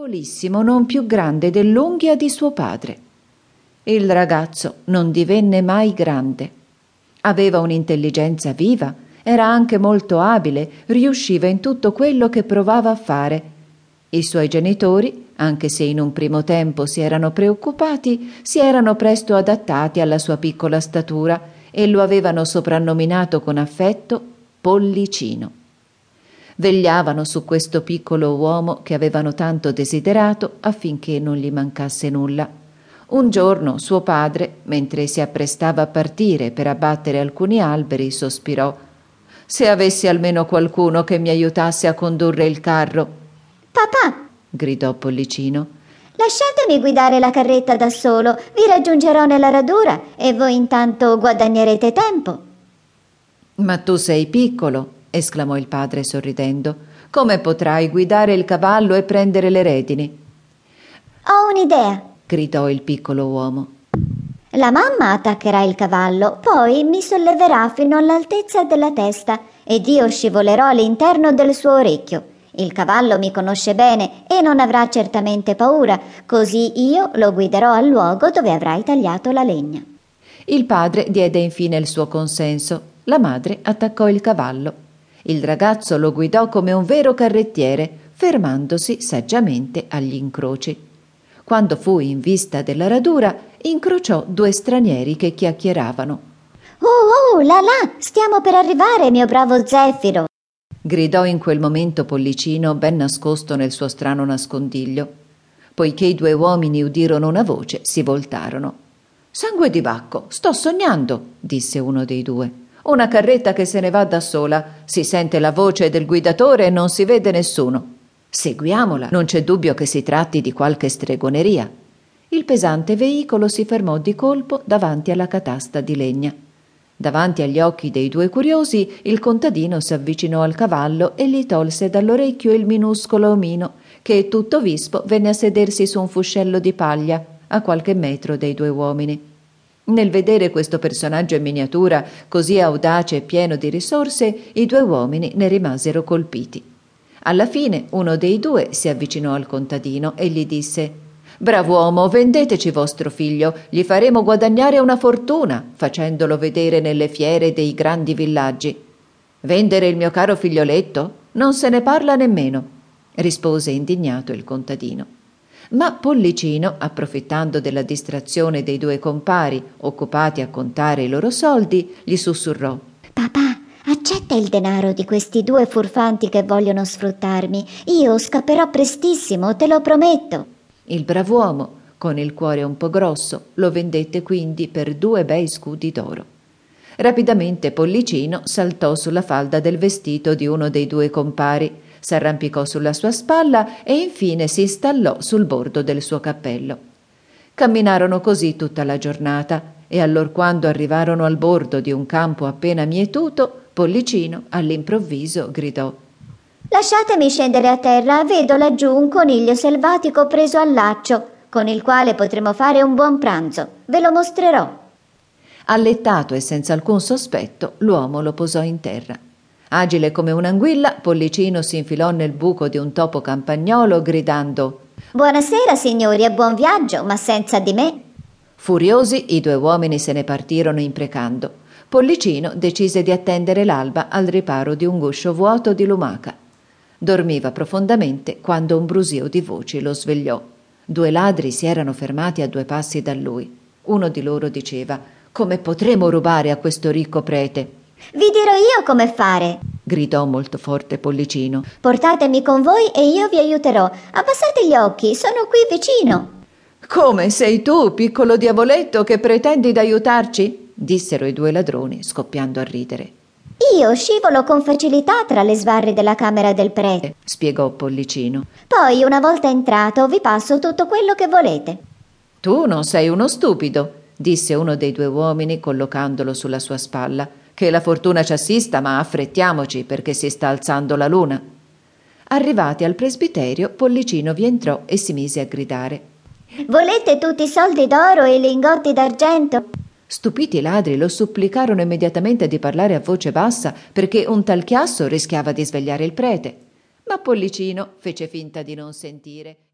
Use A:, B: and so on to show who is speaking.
A: piccolissimo, non più grande dell'unghia di suo padre. Il ragazzo non divenne mai grande. Aveva un'intelligenza viva, era anche molto abile, riusciva in tutto quello che provava a fare. I suoi genitori, anche se in un primo tempo si erano preoccupati, si erano presto adattati alla sua piccola statura e lo avevano soprannominato con affetto Pollicino. Vegliavano su questo piccolo uomo che avevano tanto desiderato affinché non gli mancasse nulla. Un giorno suo padre, mentre si apprestava a partire per abbattere alcuni alberi, sospirò Se avessi almeno qualcuno che mi aiutasse a condurre il carro.
B: Papà,
A: gridò Pollicino.
B: Lasciatemi guidare la carretta da solo, vi raggiungerò nella radura e voi intanto guadagnerete tempo.
A: Ma tu sei piccolo, esclamò il padre sorridendo. Come potrai guidare il cavallo e prendere le redini?
B: Ho un'idea,
A: gridò il piccolo uomo.
B: La mamma attaccherà il cavallo, poi mi solleverà fino all'altezza della testa ed io scivolerò all'interno del suo orecchio. Il cavallo mi conosce bene e non avrà certamente paura, così io lo guiderò al luogo dove avrai tagliato la legna.
A: Il padre diede infine il suo consenso. La madre attaccò il cavallo. Il ragazzo lo guidò come un vero carrettiere, fermandosi saggiamente agli incroci. Quando fu in vista della radura, incrociò due stranieri che chiacchieravano.
B: Oh, oh, là, là, stiamo per arrivare, mio bravo Zeffiro!
A: gridò in quel momento Pollicino, ben nascosto nel suo strano nascondiglio. Poiché i due uomini udirono una voce, si voltarono. Sangue di bacco, sto sognando, disse uno dei due. Una carretta che se ne va da sola, si sente la voce del guidatore e non si vede nessuno. Seguiamola, non c'è dubbio che si tratti di qualche stregoneria. Il pesante veicolo si fermò di colpo davanti alla catasta di legna. Davanti agli occhi dei due curiosi, il contadino si avvicinò al cavallo e gli tolse dall'orecchio il minuscolo omino, che tutto vispo venne a sedersi su un fuscello di paglia a qualche metro dei due uomini. Nel vedere questo personaggio in miniatura, così audace e pieno di risorse, i due uomini ne rimasero colpiti. Alla fine uno dei due si avvicinò al contadino e gli disse Brav'uomo, vendeteci vostro figlio, gli faremo guadagnare una fortuna, facendolo vedere nelle fiere dei grandi villaggi. Vendere il mio caro figlioletto? Non se ne parla nemmeno, rispose indignato il contadino. Ma Pollicino, approfittando della distrazione dei due compari, occupati a contare i loro soldi, gli sussurrò
B: Papà, accetta il denaro di questi due furfanti che vogliono sfruttarmi. Io scapperò prestissimo, te lo prometto.
A: Il brav'uomo, con il cuore un po' grosso, lo vendette quindi per due bei scudi d'oro. Rapidamente Pollicino saltò sulla falda del vestito di uno dei due compari, s'arrampicò sulla sua spalla e infine si installò sul bordo del suo cappello. Camminarono così tutta la giornata e allorquando arrivarono al bordo di un campo appena mietuto, Pollicino all'improvviso gridò
B: Lasciatemi scendere a terra, vedo laggiù un coniglio selvatico preso al laccio, con il quale potremo fare un buon pranzo. Ve lo mostrerò.
A: Allettato e senza alcun sospetto, l'uomo lo posò in terra. Agile come un'anguilla, Pollicino si infilò nel buco di un topo campagnolo, gridando
B: Buonasera, signori, e buon viaggio, ma senza di me.
A: Furiosi, i due uomini se ne partirono imprecando. Pollicino decise di attendere l'alba al riparo di un guscio vuoto di lumaca. Dormiva profondamente quando un brusio di voci lo svegliò. Due ladri si erano fermati a due passi da lui. Uno di loro diceva Come potremo rubare a questo ricco prete?
B: Vi dirò io come fare,
A: gridò molto forte Pollicino.
B: Portatemi con voi e io vi aiuterò. Abbassate gli occhi, sono qui vicino.
A: Come sei tu, piccolo diavoletto, che pretendi d'aiutarci? dissero i due ladroni, scoppiando a ridere.
B: Io scivolo con facilità tra le sbarre della camera del prete,
A: spiegò Pollicino.
B: Poi, una volta entrato, vi passo tutto quello che volete.
A: Tu non sei uno stupido, disse uno dei due uomini collocandolo sulla sua spalla. Che la fortuna ci assista, ma affrettiamoci perché si sta alzando la luna. Arrivati al presbiterio, Pollicino vi entrò e si mise a gridare.
B: Volete tutti i soldi d'oro e i lingotti d'argento?
A: Stupiti i ladri lo supplicarono immediatamente di parlare a voce bassa perché un tal chiasso rischiava di svegliare il prete. Ma Pollicino fece finta di non sentire